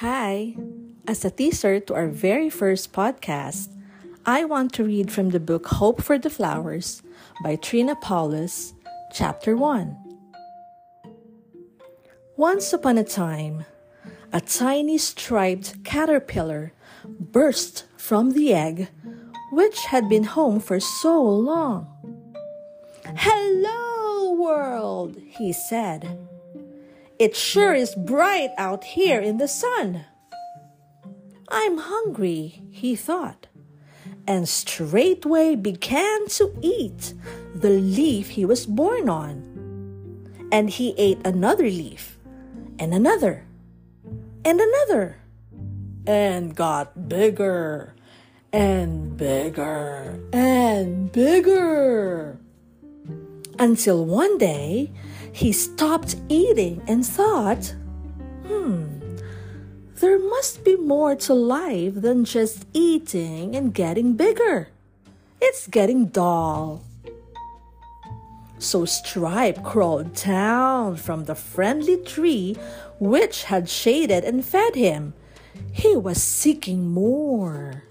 Hi! As a teaser to our very first podcast, I want to read from the book Hope for the Flowers by Trina Paulus, Chapter 1. Once upon a time, a tiny striped caterpillar burst from the egg which had been home for so long. Hello, world, he said. It sure is bright out here in the sun. I'm hungry, he thought, and straightway began to eat the leaf he was born on. And he ate another leaf, and another, and another, and got bigger, and bigger, and bigger. Until one day, he stopped eating and thought, hmm, there must be more to life than just eating and getting bigger. It's getting dull. So Stripe crawled down from the friendly tree which had shaded and fed him. He was seeking more.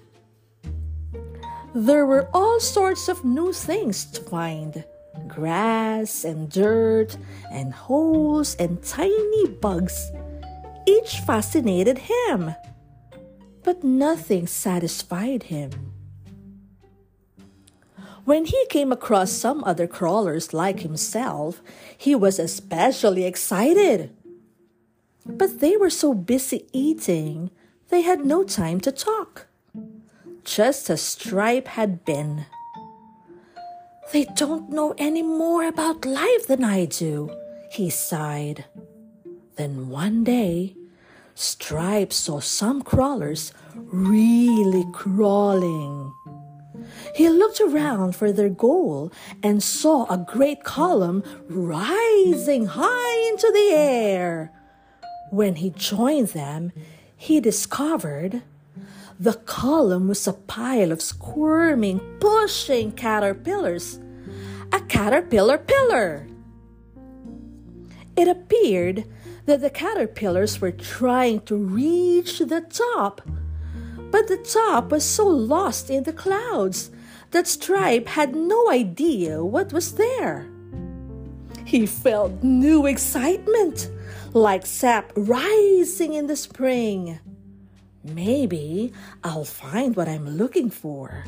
There were all sorts of new things to find grass and dirt and holes and tiny bugs. Each fascinated him, but nothing satisfied him. When he came across some other crawlers like himself, he was especially excited. But they were so busy eating, they had no time to talk. Just as Stripe had been. They don't know any more about life than I do, he sighed. Then one day, Stripe saw some crawlers really crawling. He looked around for their goal and saw a great column rising high into the air. When he joined them, he discovered the column was a pile of squirming, pushing caterpillars. A caterpillar pillar! It appeared that the caterpillars were trying to reach the top, but the top was so lost in the clouds that Stripe had no idea what was there. He felt new excitement, like sap rising in the spring. Maybe I'll find what I'm looking for.